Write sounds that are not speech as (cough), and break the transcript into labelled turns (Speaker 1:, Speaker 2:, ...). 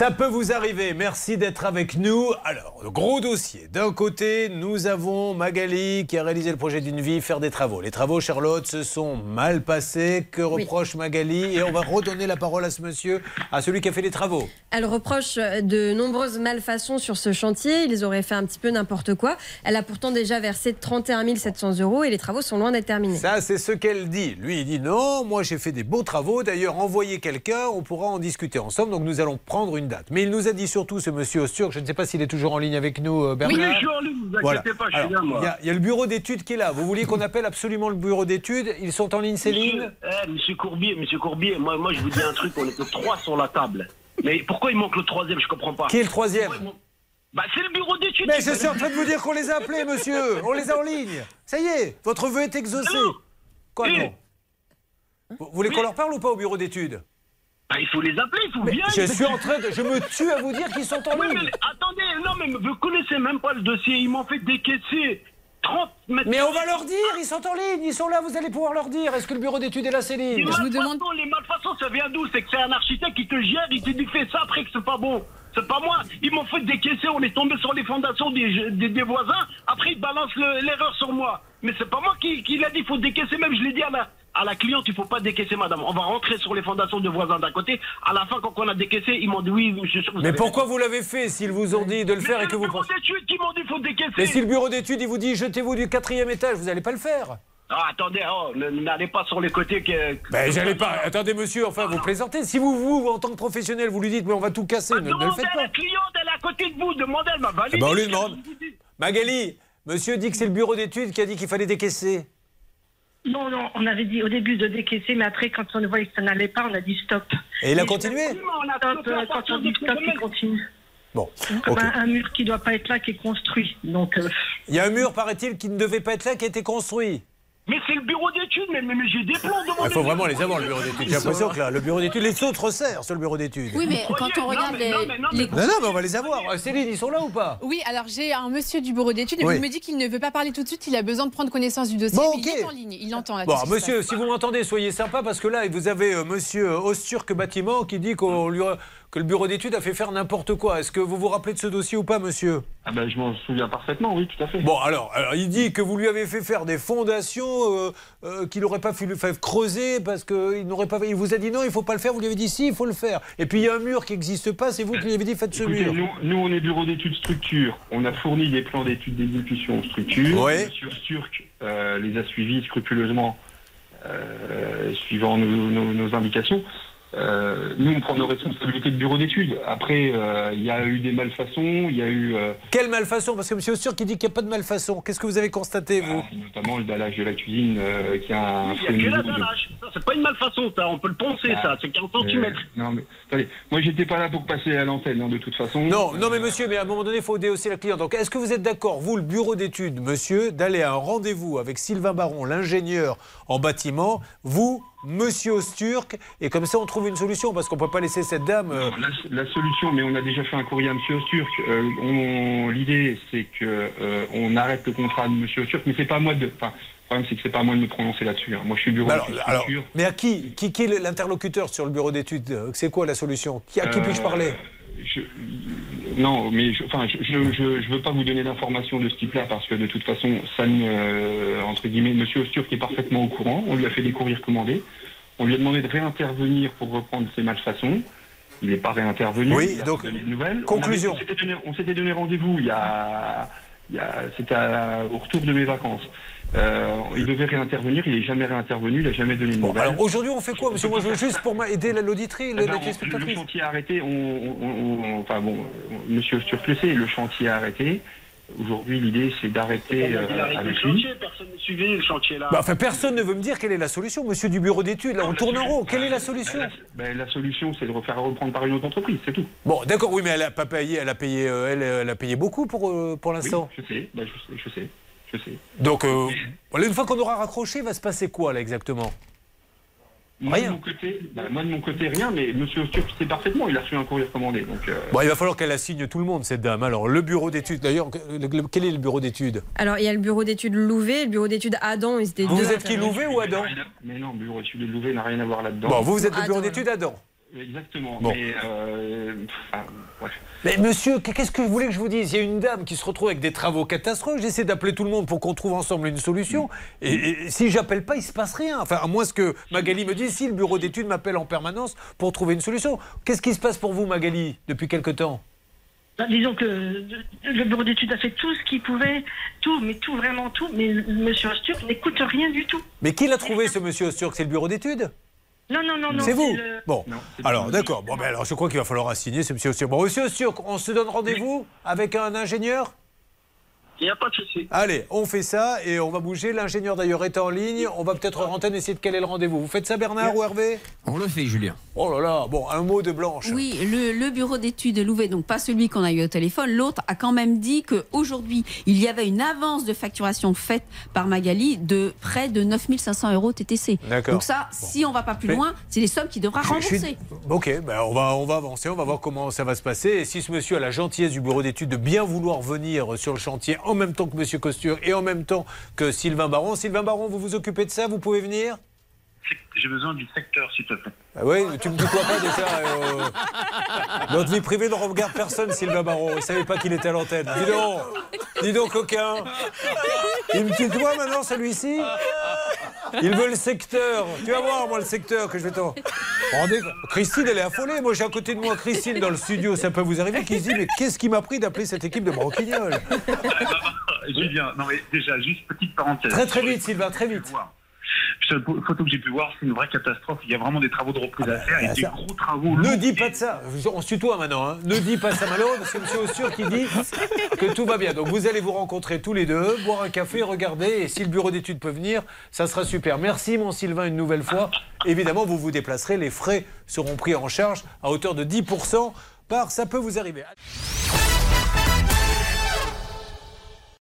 Speaker 1: Ça peut vous arriver. Merci d'être avec nous. Alors, le gros dossier. D'un côté, nous avons Magali qui a réalisé le projet d'une vie, faire des travaux. Les travaux, Charlotte, se sont mal passés. Que reproche Magali Et on va redonner la parole à ce monsieur, à celui qui a fait les travaux.
Speaker 2: Elle reproche de nombreuses malfaçons sur ce chantier. Ils auraient fait un petit peu n'importe quoi. Elle a pourtant déjà versé 31 700 euros et les travaux sont loin d'être terminés.
Speaker 1: Ça, c'est ce qu'elle dit. Lui, il dit non, moi j'ai fait des beaux travaux. D'ailleurs, envoyez quelqu'un, on pourra en discuter ensemble. Donc nous allons prendre une date. Mais il nous a dit surtout, ce monsieur Osturk, je ne sais pas s'il est toujours en ligne avec nous, euh, Bernard.
Speaker 3: Oui, je suis en ligne, vous inquiétez pas, je suis là, moi.
Speaker 1: Il y, a le bureau d'études qui est là. Vous vouliez qu'on appelle absolument le bureau d'études Ils sont en ligne, Céline
Speaker 3: monsieur, eh, monsieur Courbier, monsieur Courbier, moi, moi je vous dis un truc, on était trois sur la table. Mais pourquoi il manque le troisième? Je comprends pas.
Speaker 1: Qui est le troisième?
Speaker 3: Bah, c'est le bureau d'études.
Speaker 1: Mais je suis en train de vous dire qu'on les a appelés, monsieur. (laughs) On les a en ligne. Ça y est, votre vœu est exaucé. Quoi, non Vous voulez qu'on leur parle ou pas au bureau d'études?
Speaker 3: Bah, il faut les appeler, il faut bien.
Speaker 1: Je suis en train de. Je me tue à vous dire qu'ils sont en ligne.
Speaker 3: Mais, attendez, non, mais vous connaissez même pas le dossier. Ils m'ont fait décaisser 30 mètres.
Speaker 1: Mais on va leur dire, ils sont en ligne, ils sont là, vous allez pouvoir leur dire. Est-ce que le bureau d'études est là, Céline
Speaker 3: Je vous demande. Les malfaçons, ça vient d'où? C'est que c'est un architecte qui te gère, il te dit fais ça après que c'est pas bon. C'est pas moi. Ils m'ont fait décaisser, on est tombé sur les fondations des, des, voisins. Après, ils balancent l'erreur sur moi. Mais c'est pas moi qui, qui l'a dit, il faut décaisser même. Je l'ai dit à la, à la cliente, il faut pas décaisser, madame. On va rentrer sur les fondations de voisins d'un côté. À la fin, quand on a décaissé, ils m'ont dit oui, monsieur.
Speaker 1: Mais pourquoi vous l'avez fait s'ils vous ont dit de le faire et que vous.
Speaker 3: C'est le bureau d'études qui m'ont dit faut décaisser.
Speaker 1: Mais si le bureau d'études, il vous dit jetez-vous du quatrième étage, vous n'allez pas le faire.
Speaker 3: Ah, attendez, oh, n'allez pas sur les côtés que.
Speaker 1: Ben, j'allais pas. Attendez, monsieur, enfin, vous plaisantez. Si vous, vous, en tant que professionnel, vous lui dites, mais on va tout casser, ne, le faites pas.
Speaker 3: la cliente, elle est à côté de vous, demandez, elle m'a validé.
Speaker 1: Eh ben, on lui demande. Magali, monsieur dit que c'est le bureau d'études qui a dit qu'il fallait décaisser.
Speaker 4: Non, non, on avait dit au début de décaisser, mais après, quand on voyait que ça n'allait pas, on a dit stop.
Speaker 1: Et il a continué
Speaker 4: stop, Quand on dit stop, il continue.
Speaker 1: Bon.
Speaker 4: un mur qui ne doit pas être là, qui est construit. Donc, euh,
Speaker 1: Il y a un mur, paraît-il, qui ne devait pas être là, qui a été construit.
Speaker 3: Mais c'est le bureau d'études, mais, mais, j'ai des plans devant
Speaker 1: Il faut vraiment les avoir, le bureau d'études. J'ai l'impression que là, le bureau d'études, les autres resserrent sur le bureau d'études.
Speaker 5: Oui, mais quand on regarde les. Non,
Speaker 1: mais non, mais on va les avoir. Euh, Céline, ils sont là ou pas?
Speaker 5: Oui, alors j'ai un monsieur du bureau d'études et il me dit qu'il ne veut pas parler tout de suite, il a besoin de prendre connaissance du dossier.
Speaker 1: Bon,
Speaker 5: mais il est en ligne, il entend là.
Speaker 1: Bon, monsieur, si vous m'entendez, soyez sympa parce que là, vous avez euh, monsieur Osturk Bâtiment qui dit qu'on lui que le bureau d'études a fait faire n'importe quoi. Est-ce que vous vous rappelez de ce dossier ou pas, monsieur?
Speaker 6: Ah ben, je m'en souviens parfaitement, oui, tout à fait.
Speaker 1: Bon, alors, alors il dit que vous lui avez fait faire des fondations euh, euh, qu'il n'aurait pas fallu faire creuser parce qu'il n'aurait pas. Il vous a dit non, il ne faut pas le faire. Vous lui avez dit si, il faut le faire. Et puis il y a un mur qui n'existe pas. C'est vous qui lui avez dit faites ce mur.
Speaker 6: Nous, on est bureau d'études structure. On a fourni des plans d'études d'exécution structure.
Speaker 1: Oui.
Speaker 6: Monsieur Turc euh, les a suivis scrupuleusement, suivant nos indications. Euh, nous, on prend nos responsabilités de bureau d'études. Après, euh, il y a eu des malfaçons, il y a eu... Euh,
Speaker 1: Quelle malfaçon? Parce que M. Ossur qui dit qu'il n'y a pas de malfaçon. Qu'est-ce que vous avez constaté, vous?
Speaker 6: ah, Notamment le dallage de la cuisine qui a
Speaker 3: un... Il n'y a que dallage. C'est pas une malfaçon, ça. On peut le penser, ah, ça. C'est 15 cm.
Speaker 6: non, mais attendez. Moi, j'étais pas là pour passer à l'antenne, hein, de toute façon.
Speaker 1: Non, non, mais monsieur, mais à un moment donné, il faut déhausser la cliente. Donc, est-ce que vous êtes d'accord, vous, le bureau d'études, monsieur, d'aller à un rendez-vous avec Sylvain Baron, l'ingénieur en bâtiment, vous, Monsieur Osturk, et comme ça on trouve une solution, parce qu'on ne peut pas laisser cette dame... Euh,
Speaker 6: la, solution, mais on a déjà fait un courrier à Monsieur Osturk, euh, l'idée c'est qu'on euh, arrête le contrat de Monsieur Osturk, mais c'est pas moi de... le problème, c'est que c'est pas à moi de me prononcer là-dessus. Hein. Moi, je suis bureau d'études.
Speaker 1: Mais à qui, qui, qui est l'interlocuteur sur le bureau d'études? C'est quoi la solution? Qui, À qui puis-je parler?
Speaker 6: Non, mais je, enfin, je ne veux pas vous donner d'informations de ce type-là parce que de toute façon, ça ne, euh, entre guillemets, Monsieur Osturk est parfaitement au courant. On lui a fait des courriers recommandés. On lui a demandé de réintervenir pour reprendre ses malfaçons. Il n'est pas réintervenu.
Speaker 1: Oui, donc, nouvelles. conclusion.
Speaker 6: On s'était donné, rendez-vous il y a, c'était au retour de mes vacances. Euh, il devait réintervenir, il n'est jamais réintervenu, il n'a jamais donné de nouvelles.
Speaker 1: alors aujourd'hui, on fait quoi Monsieur, moi, je veux juste pour aider l'auditrice,
Speaker 6: le, le, chantier a arrêté. On, enfin bon, Monsieur Sturclessé, le chantier a arrêté. Aujourd'hui, l'idée, c'est d'arrêter
Speaker 3: euh, avec lui. Personne ne suivait le chantier là.
Speaker 1: Bah, enfin, personne ne veut me dire quelle est la solution, monsieur du bureau d'études. Là, on tourne en rond. Quelle est la solution
Speaker 6: la, ben, la solution, c'est de refaire reprendre par une autre entreprise, c'est tout.
Speaker 1: Bon, d'accord, oui, mais elle a pas payé, elle a payé, euh, elle, elle, a payé beaucoup pour, euh, pour l'instant.
Speaker 6: Oui, je sais, ben, je sais, je sais.
Speaker 1: Donc, euh, une fois qu'on aura raccroché, va se passer quoi là exactement?
Speaker 6: Moi, rien. De mon côté, bah, moi de mon côté, rien, mais M. Osturk sait parfaitement, il a reçu un courrier recommandé. Donc, euh.
Speaker 1: bon, il va falloir qu'elle assigne tout le monde, cette dame. Alors, le bureau d'études, d'ailleurs, quel est le bureau d'études?
Speaker 2: Alors, il y a le bureau d'études Louvet, le bureau d'études Adam.
Speaker 1: Vous, vous êtes qui, Louvet ou Adam?
Speaker 6: Mais non, le bureau d'études Louvet n'a rien à voir là-dedans.
Speaker 1: Bon, vous, vous êtes le bureau d'études Adam
Speaker 6: Exactement.
Speaker 1: Bon.
Speaker 6: Mais, euh, ah, ouais.
Speaker 1: Mais monsieur, qu'est-ce que vous voulez que je vous dise? Il y a une dame qui se retrouve avec des travaux catastrophes. J'essaie d'appeler tout le monde pour qu'on trouve ensemble une solution. Et, et si j'appelle pas, il se passe rien. Enfin, à moins que Magali me dise si le bureau d'études m'appelle en permanence pour trouver une solution. Qu'est-ce qui se passe pour vous, Magali, depuis quelque temps?
Speaker 4: Bah, disons que le bureau d'études a fait tout ce qu'il pouvait, tout, mais tout, vraiment tout, mais monsieur Osturk n'écoute rien du tout.
Speaker 1: Mais qui l'a trouvé, ce monsieur Osturk C'est le bureau d'études?
Speaker 4: Non, non, non, non.
Speaker 1: C'est vous
Speaker 4: le-
Speaker 1: Bon,
Speaker 6: Non,
Speaker 1: alors d'accord. Bon, ben alors je crois qu'il va falloir assigner ce monsieur Osturk. Bon, monsieur Osturk, on se donne rendez-vous avec un ingénieur?
Speaker 3: Il n'y a pas de souci.
Speaker 1: Allez, on fait ça et on va bouger. L'ingénieur d'ailleurs est en ligne. On va peut-être en antenne essayer de caler le rendez-vous. Vous faites ça, Bernard ou Hervé?
Speaker 7: On le fait, Julien.
Speaker 1: Oh là là, bon, un mot de Blanche.
Speaker 8: Oui, le, le bureau d'études de Louvet, donc pas celui qu'on a eu au téléphone, l'autre a quand même dit qu'aujourd'hui, il y avait une avance de facturation faite par Magali de près de 9500 euros TTC.
Speaker 1: D'accord.
Speaker 8: Donc ça, si on va pas plus
Speaker 1: Mais-
Speaker 8: loin, c'est les sommes qu'il devra
Speaker 1: suis-
Speaker 8: rembourser.
Speaker 1: Ok, ben on, va, on va avancer, on va voir comment ça va se passer. Et si ce monsieur a la gentillesse du bureau d'études de bien vouloir venir sur le chantier en même temps que monsieur Costure et en même temps que Sylvain Baron. Sylvain Baron, vous vous occupez de ça? Vous pouvez venir?
Speaker 3: J'ai besoin du secteur, s'il te plaît.
Speaker 1: ah oui, tu me tutoies pas déjà. euh, Notre vie privée ne regarde personne, Sylvain Baron. Il ne savait pas qu'il était à l'antenne. Dis donc, dis donc, coquin. Il me tutoie maintenant, celui-ci? Il veut le secteur. Tu vas voir, moi, le secteur que je vais t'en. Rendez... Christine, elle est affolée. Moi, j'ai à côté de moi Christine dans le studio. Ça peut vous arriver qui se dit Mais qu'est-ce qui m'a pris d'appeler cette équipe de branquignoles (laughs)
Speaker 3: Julien, non mais déjà, juste petite parenthèse.
Speaker 1: Très, très vite, Sylvain, très vite.
Speaker 3: Cette photo que j'ai pu voir, c'est une vraie catastrophe. Il y a vraiment des travaux de reprise à faire
Speaker 1: bah,
Speaker 3: et des
Speaker 1: ça-
Speaker 3: gros travaux.
Speaker 1: Ne dis pas de ça. On se tutoie maintenant. hein. Ne dis pas ça malheureux parce que M. Ossur qui dit que tout va bien. Donc vous allez vous rencontrer tous les deux, boire un café, regarder. Et si le bureau d'études peut venir, ça sera super. Merci mon Sylvain une nouvelle fois. Évidemment, vous vous déplacerez. Les frais seront pris en charge à hauteur de 10% par ça peut vous arriver.